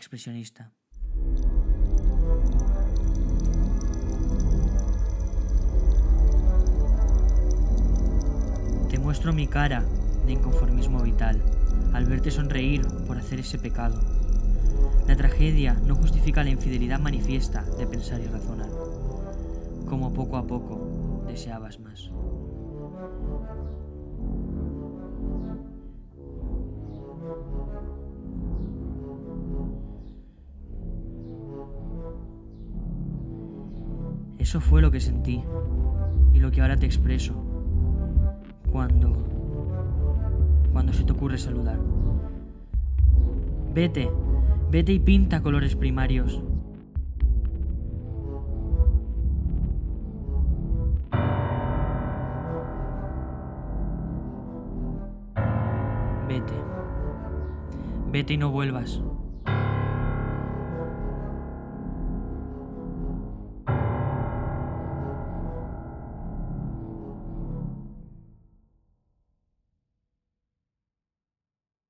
expresionista. Te muestro mi cara de inconformismo vital al verte sonreír por hacer ese pecado. La tragedia no justifica la infidelidad manifiesta de pensar y razonar, como poco a poco deseabas más. Eso fue lo que sentí y lo que ahora te expreso cuando cuando se te ocurre saludar. Vete, vete y pinta colores primarios. Vete. Vete y no vuelvas.